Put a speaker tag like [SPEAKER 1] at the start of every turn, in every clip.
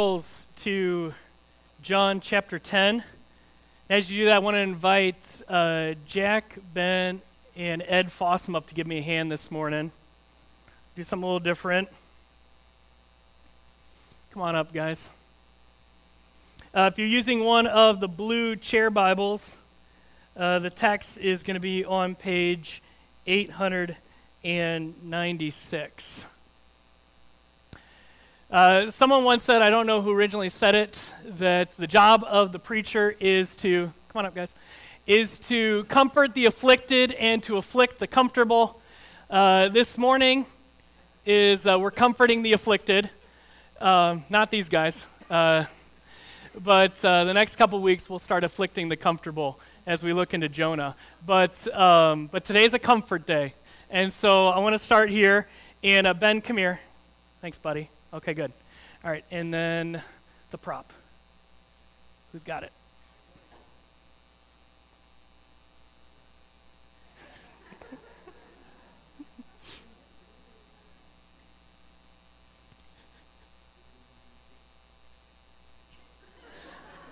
[SPEAKER 1] To John chapter 10. As you do that, I want to invite uh, Jack, Ben, and Ed Fossum up to give me a hand this morning. Do something a little different. Come on up, guys. Uh, if you're using one of the blue chair Bibles, uh, the text is going to be on page 896. Uh, someone once said, I don't know who originally said it, that the job of the preacher is to, come on up, guys, is to comfort the afflicted and to afflict the comfortable. Uh, this morning is uh, we're comforting the afflicted, um, not these guys, uh, but uh, the next couple weeks we'll start afflicting the comfortable as we look into Jonah. But, um, but today's a comfort day. And so I want to start here. And uh, Ben, come here. Thanks, buddy. Okay, good. All right, and then the prop. Who's got it?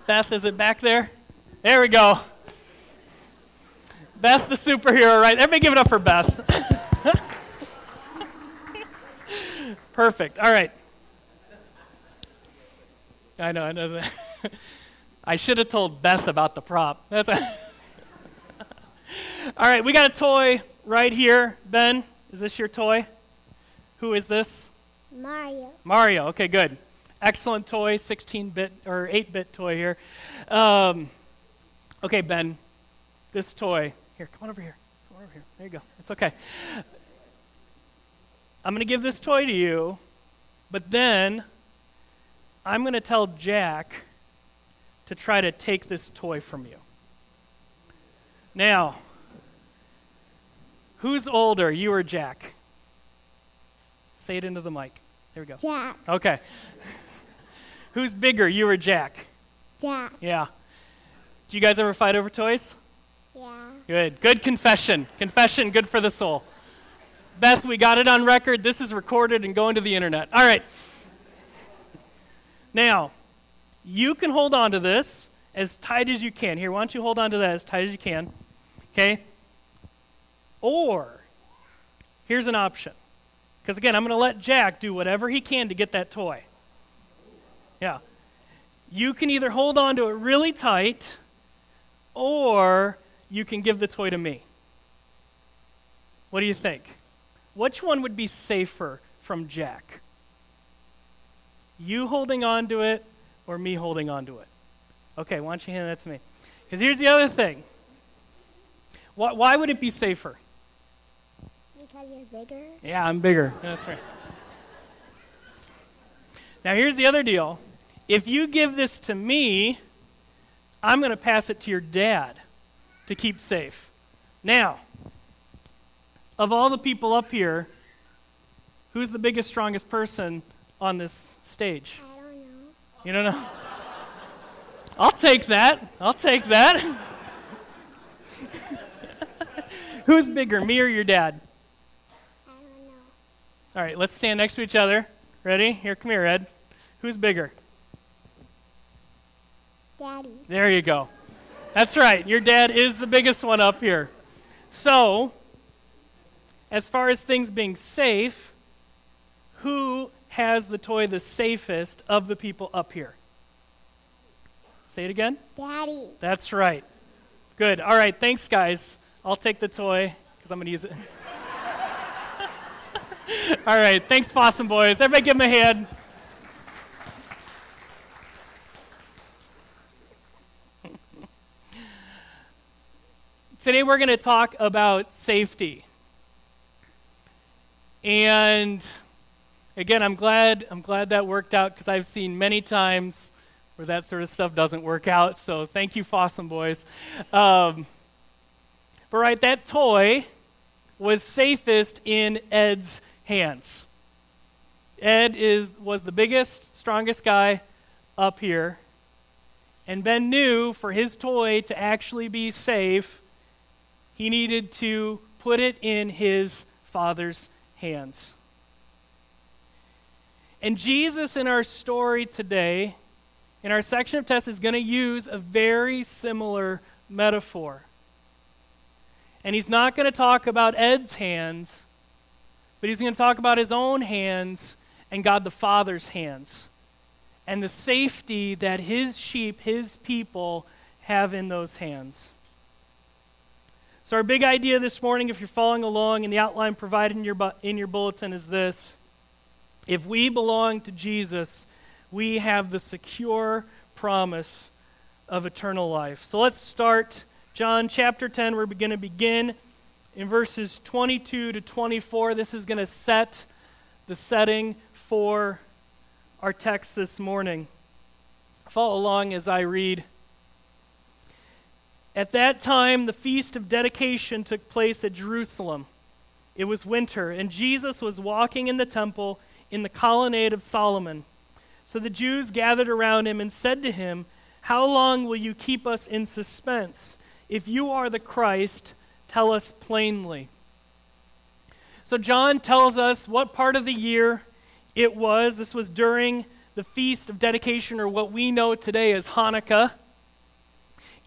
[SPEAKER 1] Beth, is it back there? There we go. Beth, the superhero, right? Everybody give it up for Beth. Perfect. All right. I know, I know. That. I should have told Beth about the prop. That's a All right, we got a toy right here. Ben, is this your toy? Who is this?
[SPEAKER 2] Mario.
[SPEAKER 1] Mario. Okay, good. Excellent toy, 16-bit or 8-bit toy here. Um, okay, Ben, this toy. Here, come on over here. Come on over here. There you go. It's okay. I'm going to give this toy to you, but then I'm going to tell Jack to try to take this toy from you. Now, who's older, you or Jack? Say it into the mic. There we go.
[SPEAKER 2] Jack.
[SPEAKER 1] Okay. who's bigger, you or Jack?
[SPEAKER 2] Jack.
[SPEAKER 1] Yeah. Do you guys ever fight over toys?
[SPEAKER 2] Yeah.
[SPEAKER 1] Good. Good confession. Confession, good for the soul. Beth, we got it on record. This is recorded and going to the internet. All right. Now, you can hold on to this as tight as you can. Here, why don't you hold on to that as tight as you can? Okay? Or, here's an option. Because again, I'm going to let Jack do whatever he can to get that toy. Yeah. You can either hold on to it really tight, or you can give the toy to me. What do you think? Which one would be safer from Jack? You holding on to it or me holding on to it? Okay, why don't you hand that to me? Because here's the other thing. Why, why would it be safer?
[SPEAKER 2] Because you're bigger.
[SPEAKER 1] Yeah, I'm bigger. That's right. Now, here's the other deal. If you give this to me, I'm going to pass it to your dad to keep safe. Now, of all the people up here, who's the biggest, strongest person on this stage?
[SPEAKER 2] I don't know.
[SPEAKER 1] You don't know? I'll take that. I'll take that. who's bigger, me or your dad?
[SPEAKER 2] I don't know.
[SPEAKER 1] All right, let's stand next to each other. Ready? Here, come here, Ed. Who's bigger?
[SPEAKER 2] Daddy.
[SPEAKER 1] There you go. That's right. Your dad is the biggest one up here. So, as far as things being safe, who has the toy the safest of the people up here? Say it again.
[SPEAKER 2] Daddy.
[SPEAKER 1] That's right. Good. All right. Thanks, guys. I'll take the toy because I'm going to use it. All right. Thanks, Fossum boys. Everybody give them a hand. Today we're going to talk about safety. And again, I'm glad I'm glad that worked out because I've seen many times where that sort of stuff doesn't work out. So thank you, Fossum boys. Um, but right, that toy was safest in Ed's hands. Ed is was the biggest, strongest guy up here. And Ben knew for his toy to actually be safe, he needed to put it in his father's hands. And Jesus, in our story today, in our section of text, is going to use a very similar metaphor. And he's not going to talk about Ed's hands, but he's going to talk about his own hands and God the Father's hands and the safety that his sheep, his people, have in those hands. So, our big idea this morning, if you're following along in the outline provided in your, bu- in your bulletin, is this. If we belong to Jesus, we have the secure promise of eternal life. So, let's start John chapter 10. We're going to begin in verses 22 to 24. This is going to set the setting for our text this morning. Follow along as I read. At that time, the feast of dedication took place at Jerusalem. It was winter, and Jesus was walking in the temple in the colonnade of Solomon. So the Jews gathered around him and said to him, How long will you keep us in suspense? If you are the Christ, tell us plainly. So John tells us what part of the year it was. This was during the feast of dedication, or what we know today as Hanukkah.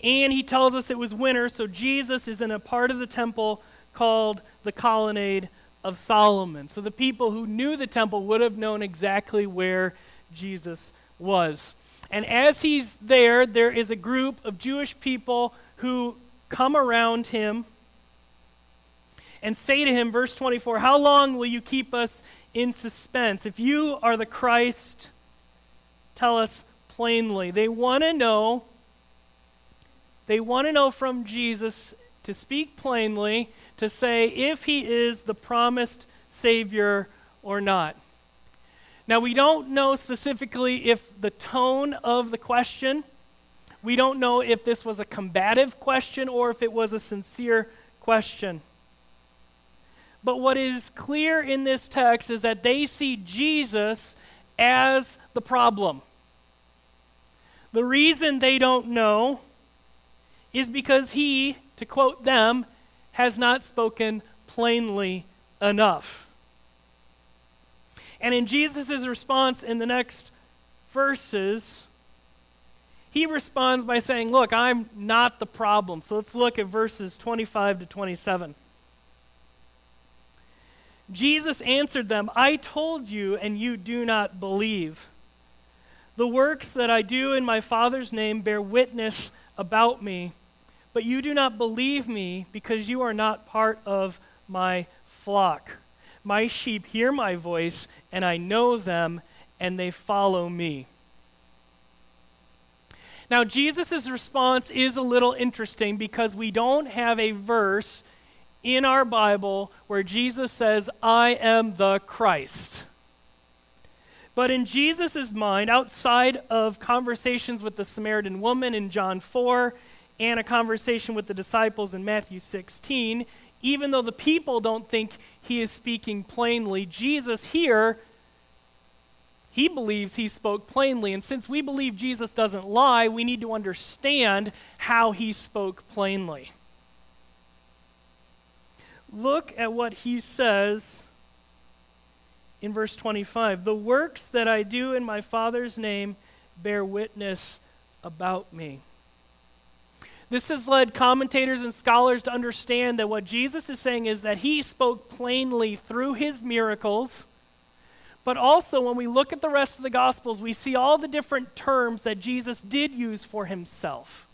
[SPEAKER 1] And he tells us it was winter, so Jesus is in a part of the temple called the Colonnade of Solomon. So the people who knew the temple would have known exactly where Jesus was. And as he's there, there is a group of Jewish people who come around him and say to him, verse 24, How long will you keep us in suspense? If you are the Christ, tell us plainly. They want to know they want to know from Jesus to speak plainly, to say if he is the promised Savior or not. Now, we don't know specifically if the tone of the question, we don't know if this was a combative question or if it was a sincere question. But what is clear in this text is that they see Jesus as the problem. The reason they don't know is because he, to quote them, has not spoken plainly enough. And in Jesus' response in the next verses, he responds by saying, Look, I'm not the problem. So let's look at verses 25 to 27. Jesus answered them, I told you, and you do not believe. The works that I do in my Father's name bear witness about me but you do not believe me because you are not part of my flock. My sheep hear my voice, and I know them, and they follow me. Now, Jesus' response is a little interesting because we don't have a verse in our Bible where Jesus says, I am the Christ. But in Jesus' mind, outside of conversations with the Samaritan woman in John 4 and a conversation with the disciples in Matthew 16, even though the people don't think he is speaking plainly, Jesus here, he believes he spoke plainly. And since we believe Jesus doesn't lie, we need to understand how he spoke plainly. Look at what he says in verse 25 The works that I do in my Father's name bear witness about me. This has led commentators and scholars to understand that what Jesus is saying is that he spoke plainly through his miracles. But also, when we look at the rest of the Gospels, we see all the different terms that Jesus did use for himself.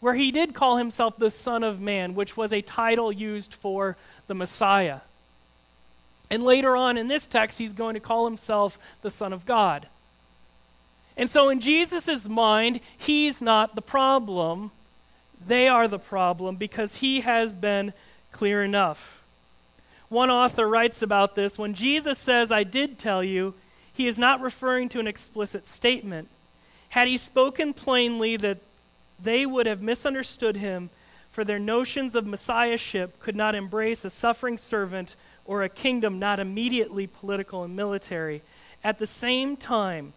[SPEAKER 1] Where he did call himself the Son of Man, which was a title used for the Messiah. And later on in this text, he's going to call himself the Son of God. And so, in Jesus' mind, he's not the problem. They are the problem because he has been clear enough. One author writes about this when Jesus says, I did tell you, he is not referring to an explicit statement. Had he spoken plainly that they would have misunderstood him, for their notions of messiahship could not embrace a suffering servant or a kingdom not immediately political and military. At the same time,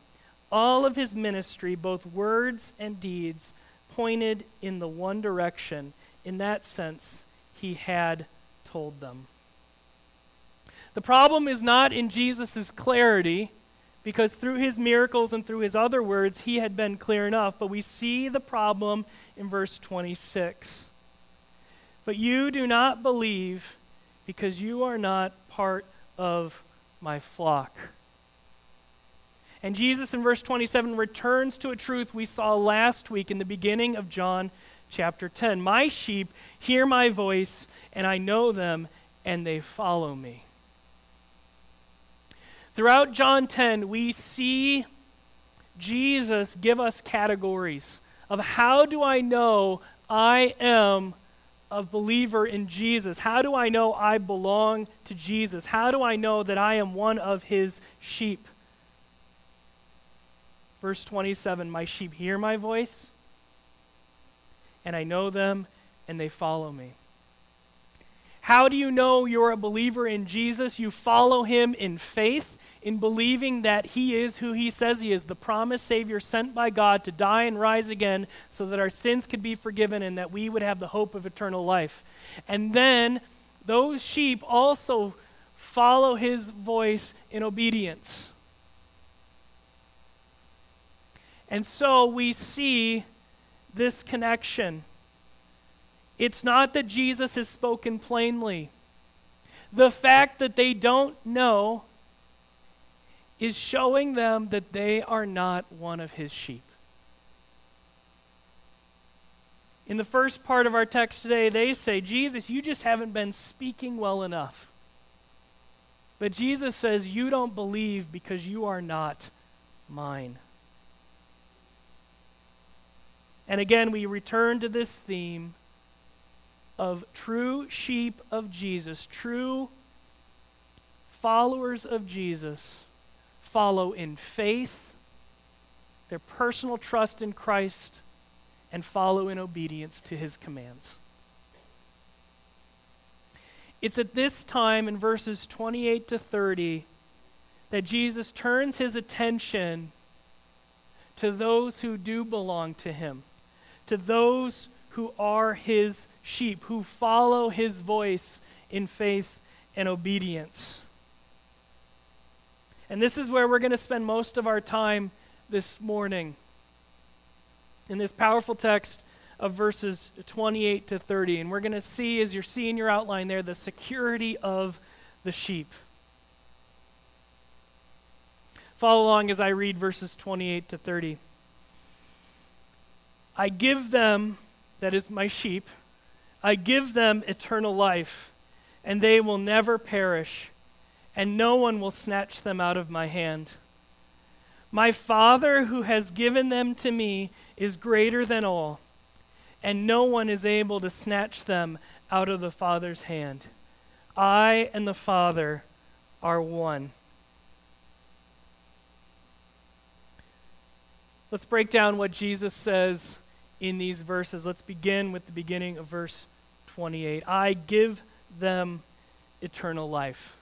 [SPEAKER 1] all of his ministry, both words and deeds, pointed in the one direction. In that sense, he had told them. The problem is not in Jesus' clarity, because through his miracles and through his other words, he had been clear enough, but we see the problem in verse 26. But you do not believe because you are not part of my flock. And Jesus in verse 27 returns to a truth we saw last week in the beginning of John chapter 10. My sheep hear my voice, and I know them, and they follow me. Throughout John 10, we see Jesus give us categories of how do I know I am a believer in Jesus? How do I know I belong to Jesus? How do I know that I am one of his sheep? Verse 27 My sheep hear my voice, and I know them, and they follow me. How do you know you're a believer in Jesus? You follow him in faith, in believing that he is who he says he is, the promised Savior sent by God to die and rise again so that our sins could be forgiven and that we would have the hope of eternal life. And then those sheep also follow his voice in obedience. And so we see this connection. It's not that Jesus has spoken plainly. The fact that they don't know is showing them that they are not one of his sheep. In the first part of our text today, they say, Jesus, you just haven't been speaking well enough. But Jesus says, You don't believe because you are not mine. And again, we return to this theme of true sheep of Jesus, true followers of Jesus follow in faith, their personal trust in Christ, and follow in obedience to his commands. It's at this time in verses 28 to 30 that Jesus turns his attention to those who do belong to him to those who are his sheep, who follow his voice in faith and obedience. And this is where we're going to spend most of our time this morning. In this powerful text of verses 28 to 30. And we're going to see, as you're seeing your outline there, the security of the sheep. Follow along as I read verses 28 to 30. I give them, that is my sheep, I give them eternal life, and they will never perish, and no one will snatch them out of my hand. My Father who has given them to me is greater than all, and no one is able to snatch them out of the Father's hand. I and the Father are one. Let's break down what Jesus says in these verses. Let's begin with the beginning of verse 28. I give them eternal life.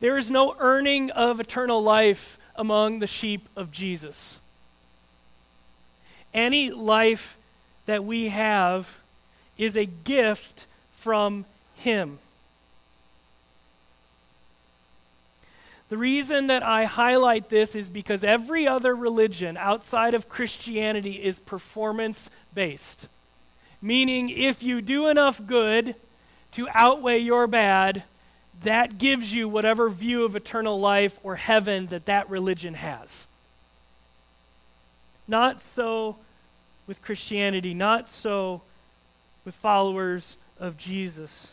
[SPEAKER 1] There is no earning of eternal life among the sheep of Jesus. Any life that we have is a gift from Him. The reason that I highlight this is because every other religion outside of Christianity is performance based. Meaning, if you do enough good to outweigh your bad, that gives you whatever view of eternal life or heaven that that religion has. Not so with Christianity, not so with followers of Jesus.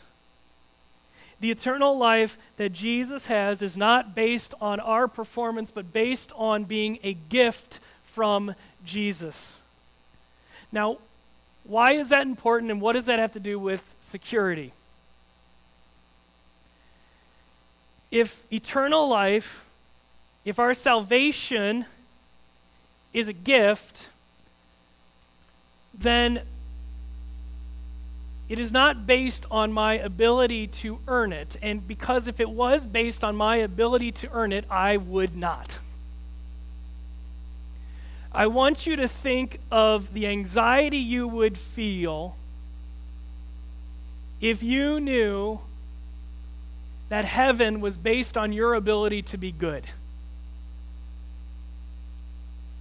[SPEAKER 1] The eternal life that Jesus has is not based on our performance, but based on being a gift from Jesus. Now, why is that important and what does that have to do with security? If eternal life, if our salvation is a gift, then it is not based on my ability to earn it. And because if it was based on my ability to earn it, I would not. I want you to think of the anxiety you would feel if you knew that heaven was based on your ability to be good.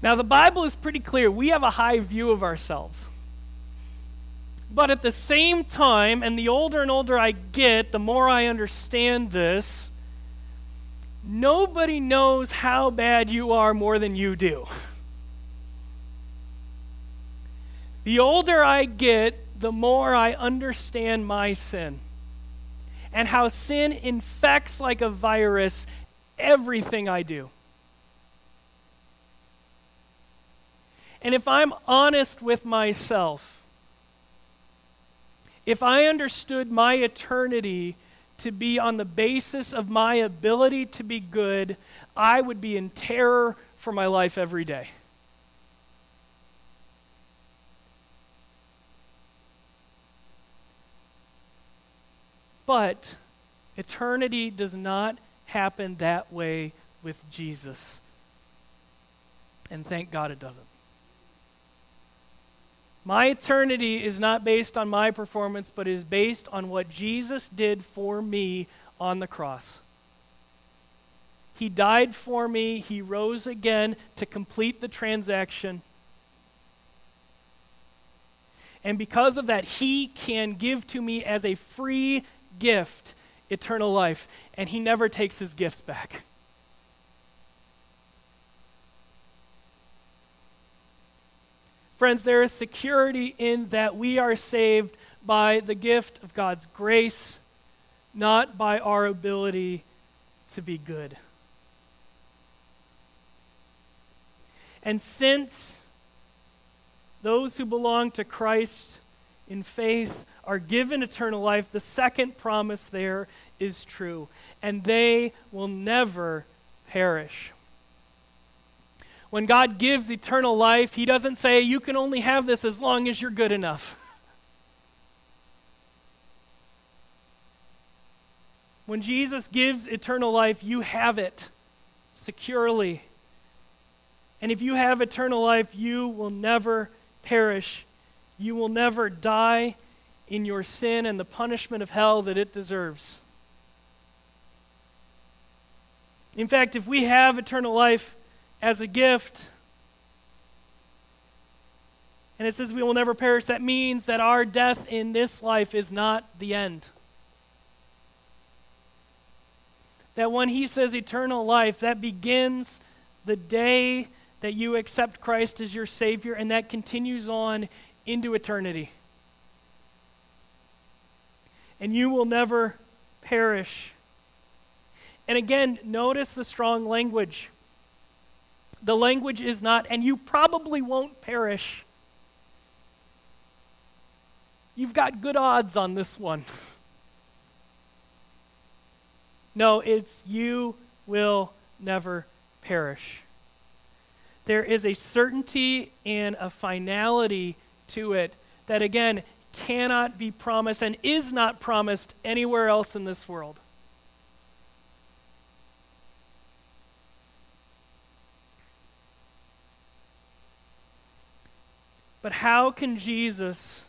[SPEAKER 1] Now, the Bible is pretty clear. We have a high view of ourselves. But at the same time, and the older and older I get, the more I understand this, nobody knows how bad you are more than you do. The older I get, the more I understand my sin and how sin infects like a virus everything I do. And if I'm honest with myself, if I understood my eternity to be on the basis of my ability to be good, I would be in terror for my life every day. But eternity does not happen that way with Jesus. And thank God it doesn't. My eternity is not based on my performance, but is based on what Jesus did for me on the cross. He died for me, He rose again to complete the transaction. And because of that, He can give to me as a free gift eternal life, and he never takes his gifts back. Friends, there is security in that we are saved by the gift of God's grace, not by our ability to be good. And since those who belong to Christ in faith are given eternal life, the second promise there is true, and they will never perish. When God gives eternal life, He doesn't say, You can only have this as long as you're good enough. When Jesus gives eternal life, you have it securely. And if you have eternal life, you will never perish. You will never die in your sin and the punishment of hell that it deserves. In fact, if we have eternal life as a gift, and it says we will never perish, that means that our death in this life is not the end. That when he says eternal life, that begins the day that you accept Christ as your Savior, and that continues on into eternity and you will never perish. And again, notice the strong language. The language is not, and you probably won't perish. You've got good odds on this one. No, it's you will never perish. There is a certainty and a finality to it that, again, cannot be promised and is not promised anywhere else in this world. But how can Jesus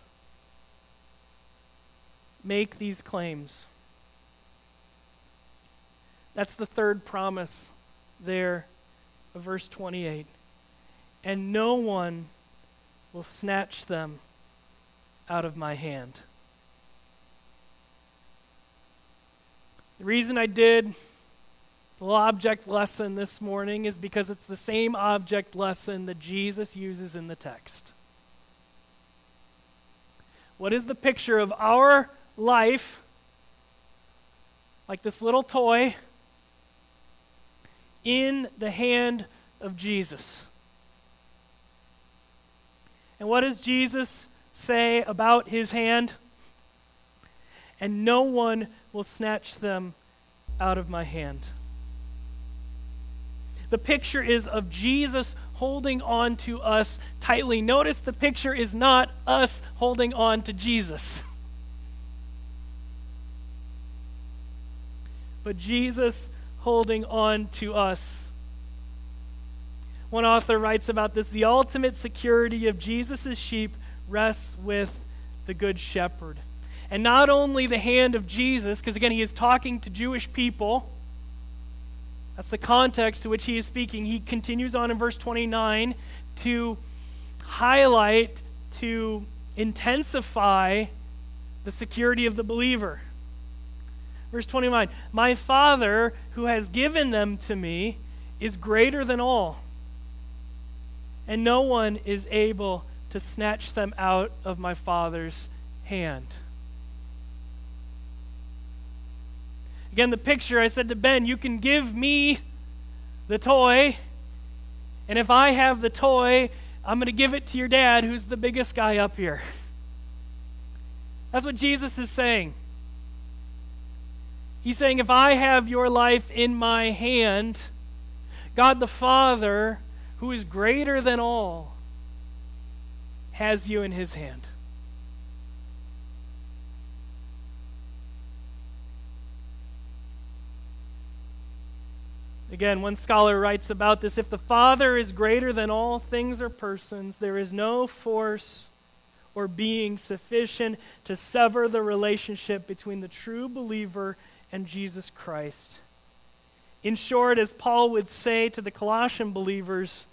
[SPEAKER 1] make these claims? That's the third promise there of verse 28. And no one will snatch them out of my hand. The reason I did the object lesson this morning is because it's the same object lesson that Jesus uses in the text. What is the picture of our life, like this little toy, in the hand of Jesus? And what does Jesus say about his hand, and no one will snatch them out of my hand. The picture is of Jesus holding on to us tightly. Notice the picture is not us holding on to Jesus, but Jesus holding on to us. One author writes about this the ultimate security of Jesus' sheep rests with the Good Shepherd. And not only the hand of Jesus, because again, he is talking to Jewish people. That's the context to which he is speaking. He continues on in verse 29 to highlight, to intensify the security of the believer. Verse 29 My Father, who has given them to me, is greater than all, and no one is able to snatch them out of my Father's hand. Again, the picture I said to Ben, you can give me the toy, and if I have the toy, I'm going to give it to your dad, who's the biggest guy up here. That's what Jesus is saying. He's saying, if I have your life in my hand, God the Father, who is greater than all, has you in his hand. Again, one scholar writes about this if the Father is greater than all things or persons, there is no force or being sufficient to sever the relationship between the true believer and Jesus Christ. In short, as Paul would say to the Colossian believers,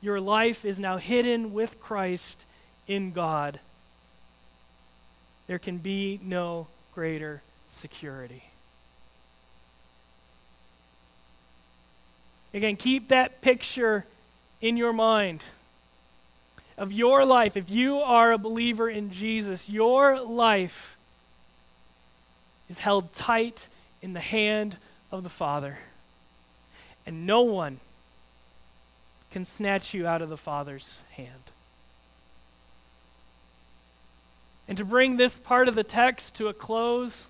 [SPEAKER 1] your life is now hidden with Christ in God. There can be no greater security. Again, keep that picture in your mind of your life. If you are a believer in Jesus, your life is held tight in the hand of the Father. And no one can snatch you out of the Father's hand. And to bring this part of the text to a close,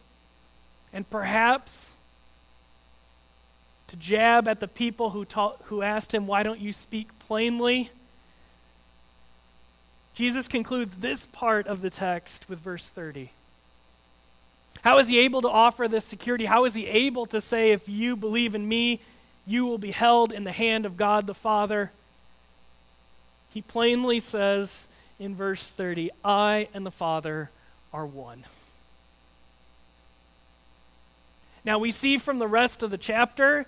[SPEAKER 1] and perhaps to jab at the people who, taught, who asked him, Why don't you speak plainly? Jesus concludes this part of the text with verse 30. How is he able to offer this security? How is he able to say, if you believe in me, you will be held in the hand of God the Father? He plainly says in verse 30, I and the Father are one. Now, we see from the rest of the chapter,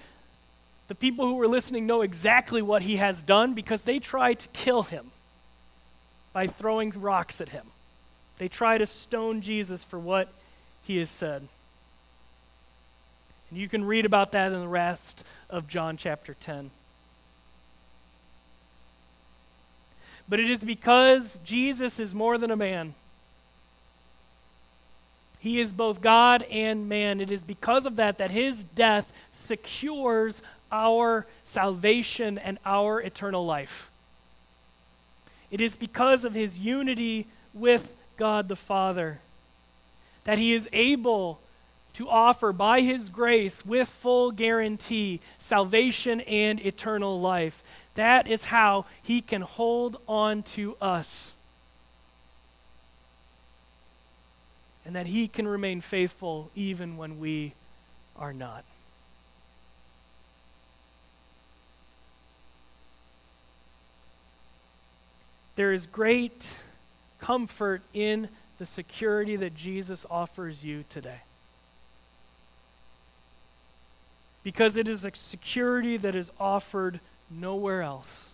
[SPEAKER 1] the people who were listening know exactly what he has done because they try to kill him by throwing rocks at him. They try to stone Jesus for what he has said. And you can read about that in the rest of John chapter 10. But it is because Jesus is more than a man. He is both God and man. It is because of that that his death secures our salvation and our eternal life. It is because of his unity with God the Father that he is able to offer by his grace with full guarantee salvation and eternal life. That is how he can hold on to us. And that he can remain faithful even when we are not. There is great comfort in the security that Jesus offers you today. Because it is a security that is offered nowhere else.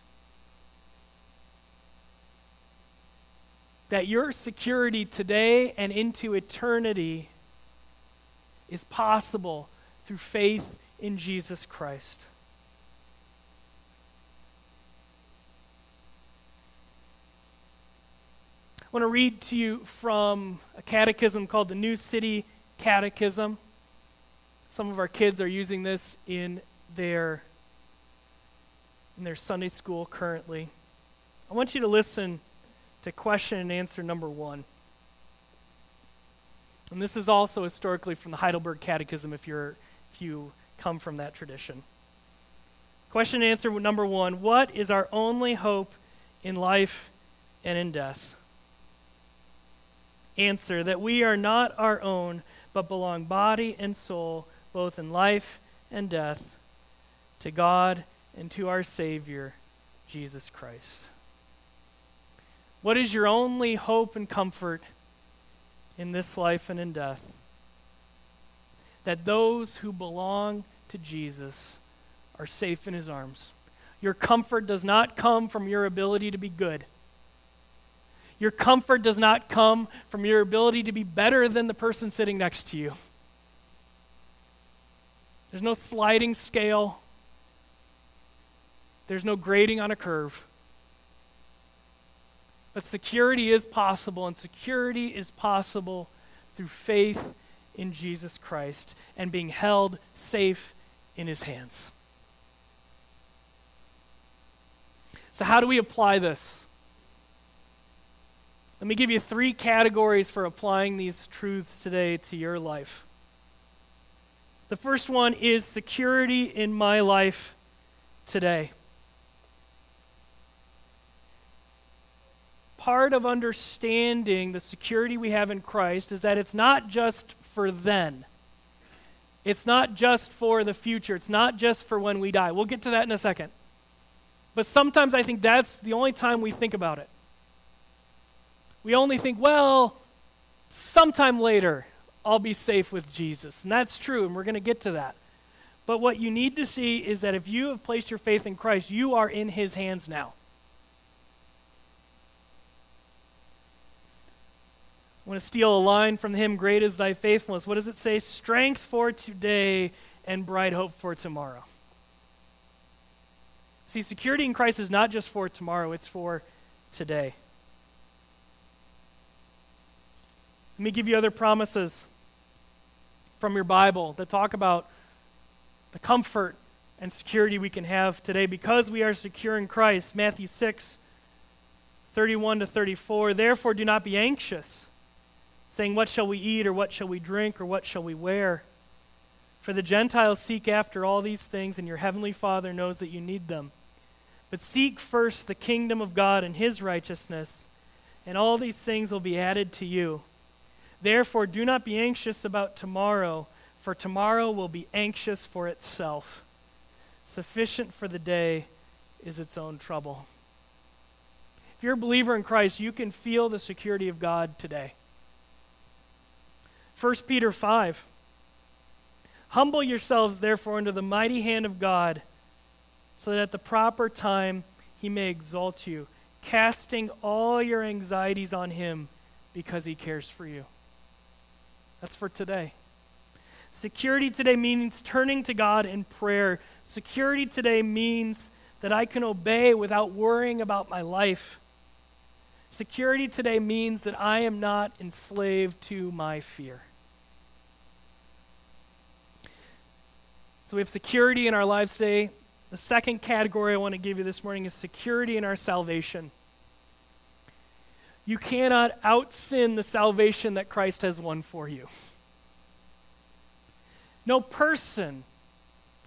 [SPEAKER 1] That your security today and into eternity is possible through faith in Jesus Christ. I want to read to you from a catechism called the New City Catechism. Some of our kids are using this in their in their Sunday school currently. I want you to listen to question and answer number 1. And this is also historically from the Heidelberg Catechism if you're if you come from that tradition. Question and answer number 1, what is our only hope in life and in death? answer that we are not our own, but belong body and soul, both in life and death, to God and to our Savior, Jesus Christ. What is your only hope and comfort in this life and in death. That those who belong to Jesus are safe in his arms. Your comfort does not come from your ability to be good. Your comfort does not come from your ability to be better than the person sitting next to you. There's no sliding scale. There's no grading on a curve. But security is possible, and security is possible through faith in Jesus Christ and being held safe in his hands. So, how do we apply this? Let me give you three categories for applying these truths today to your life. The first one is security in my life today. Part of understanding the security we have in Christ is that it's not just for then. It's not just for the future. It's not just for when we die. We'll get to that in a second. But sometimes I think that's the only time we think about it. We only think, well, sometime later, I'll be safe with Jesus. And that's true, and we're going to get to that. But what you need to see is that if you have placed your faith in Christ, you are in his hands now. I want to steal a line from hymn Great is thy faithfulness. What does it say? Strength for today and bright hope for tomorrow. See, security in Christ is not just for tomorrow, it's for today. Let me give you other promises from your Bible that talk about the comfort and security we can have today because we are secure in Christ. Matthew 6, 31 to 34. Therefore, do not be anxious, saying, What shall we eat, or what shall we drink, or what shall we wear? For the Gentiles seek after all these things, and your heavenly Father knows that you need them. But seek first the kingdom of God and his righteousness, and all these things will be added to you. Therefore, do not be anxious about tomorrow, for tomorrow will be anxious for itself. Sufficient for the day is its own trouble. If you're a believer in Christ, you can feel the security of God today. 1 Peter 5. Humble yourselves, therefore, under the mighty hand of God, so that at the proper time he may exalt you, casting all your anxieties on him because he cares for you. That's for today. Security today means turning to God in prayer. Security today means that I can obey without worrying about my life. Security today means that I am not enslaved to my fear. So we have security in our lives today. The second category I want to give you this morning is security in our salvation. You cannot out sin the salvation that Christ has won for you. No person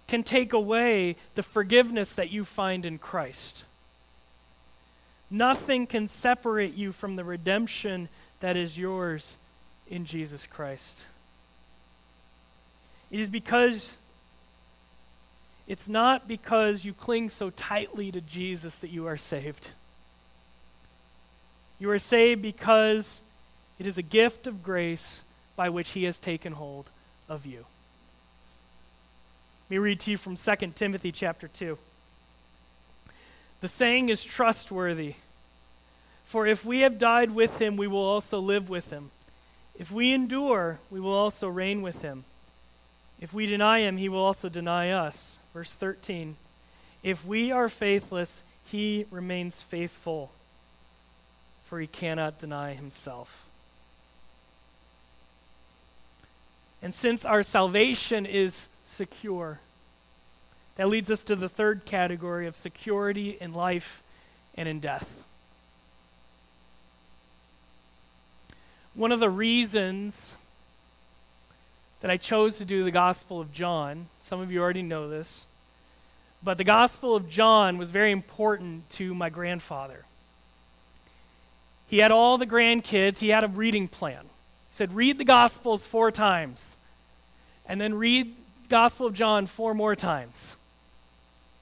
[SPEAKER 1] can take away the forgiveness that you find in Christ. Nothing can separate you from the redemption that is yours in Jesus Christ. It is because, it's not because you cling so tightly to Jesus that you are saved. You are saved because it is a gift of grace by which he has taken hold of you. Let me read to you from 2 Timothy chapter 2. The saying is trustworthy. For if we have died with him, we will also live with him. If we endure, we will also reign with him. If we deny him, he will also deny us. Verse 13. If we are faithless, he remains faithful for he cannot deny himself. And since our salvation is secure, that leads us to the third category of security in life and in death. One of the reasons that I chose to do the Gospel of John, some of you already know this, but the Gospel of John was very important to my grandfather. He had all the grandkids, he had a reading plan. He said, Read the Gospels four times, and then read the Gospel of John four more times.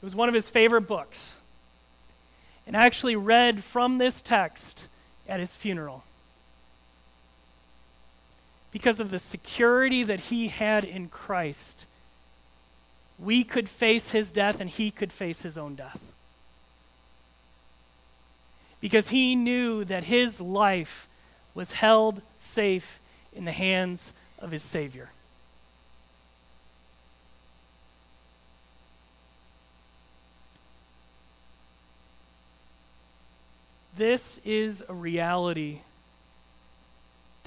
[SPEAKER 1] It was one of his favorite books. And actually read from this text at his funeral. Because of the security that he had in Christ, we could face his death and he could face his own death. Because he knew that his life was held safe in the hands of his Savior. This is a reality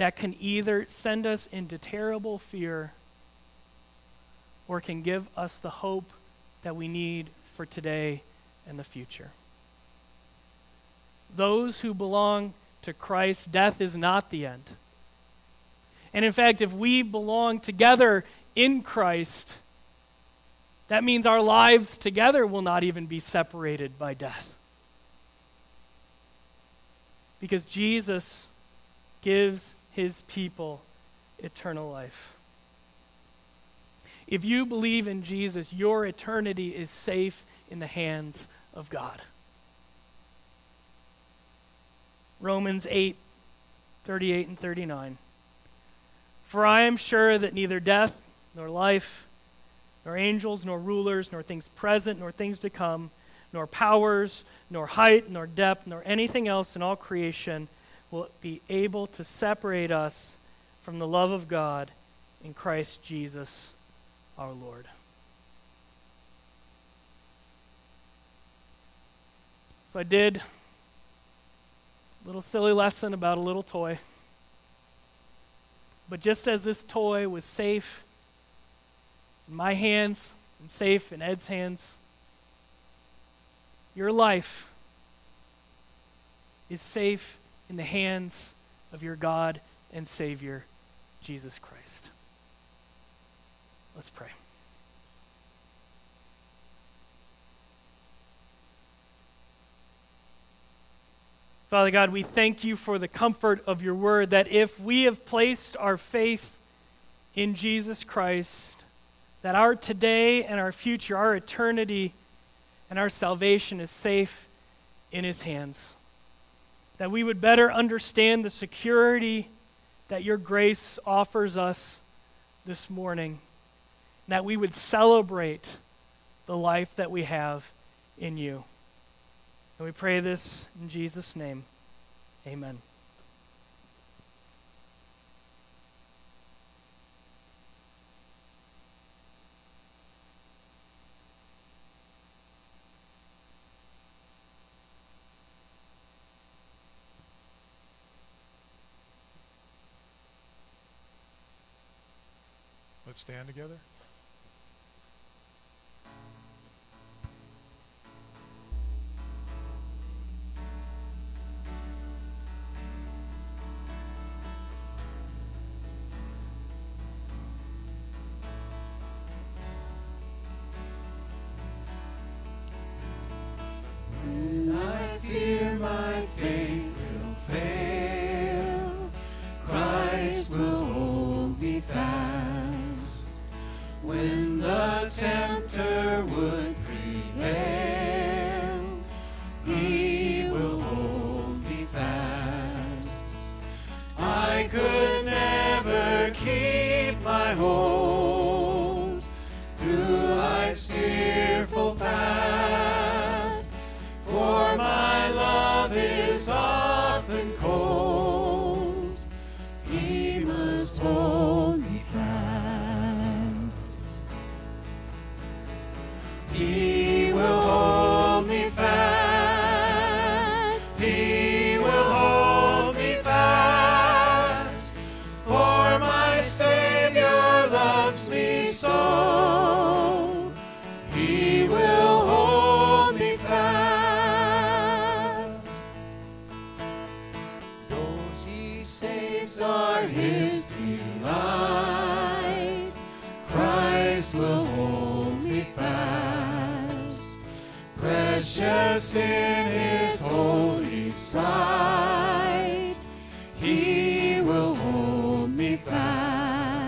[SPEAKER 1] that can either send us into terrible fear or can give us the hope that we need for today and the future. Those who belong to Christ, death is not the end. And in fact, if we belong together in Christ, that means our lives together will not even be separated by death because Jesus gives his people eternal life. If you believe in Jesus, your eternity is safe in the hands of God. Romans 8, 38 and 39. For I am sure that neither death, nor life, nor angels, nor rulers, nor things present, nor things to come, nor powers, nor height, nor depth, nor anything else in all creation will be able to separate us from the love of God in Christ Jesus our Lord. So I did a little silly lesson about a little toy. But just as this toy was safe in my hands and safe in Ed's hands, your life is safe in the hands of your God and Savior, Jesus Christ. Let's pray. Father God, we thank you for the comfort of your word that if we have placed our faith in Jesus Christ, that our today and our future, our eternity, and our salvation is safe in His hands. That we would better understand the security that your grace offers us this morning. That we would celebrate the life that we have in you. And we pray this in Jesus' name. Amen.
[SPEAKER 3] Stand together.
[SPEAKER 4] Keep my hold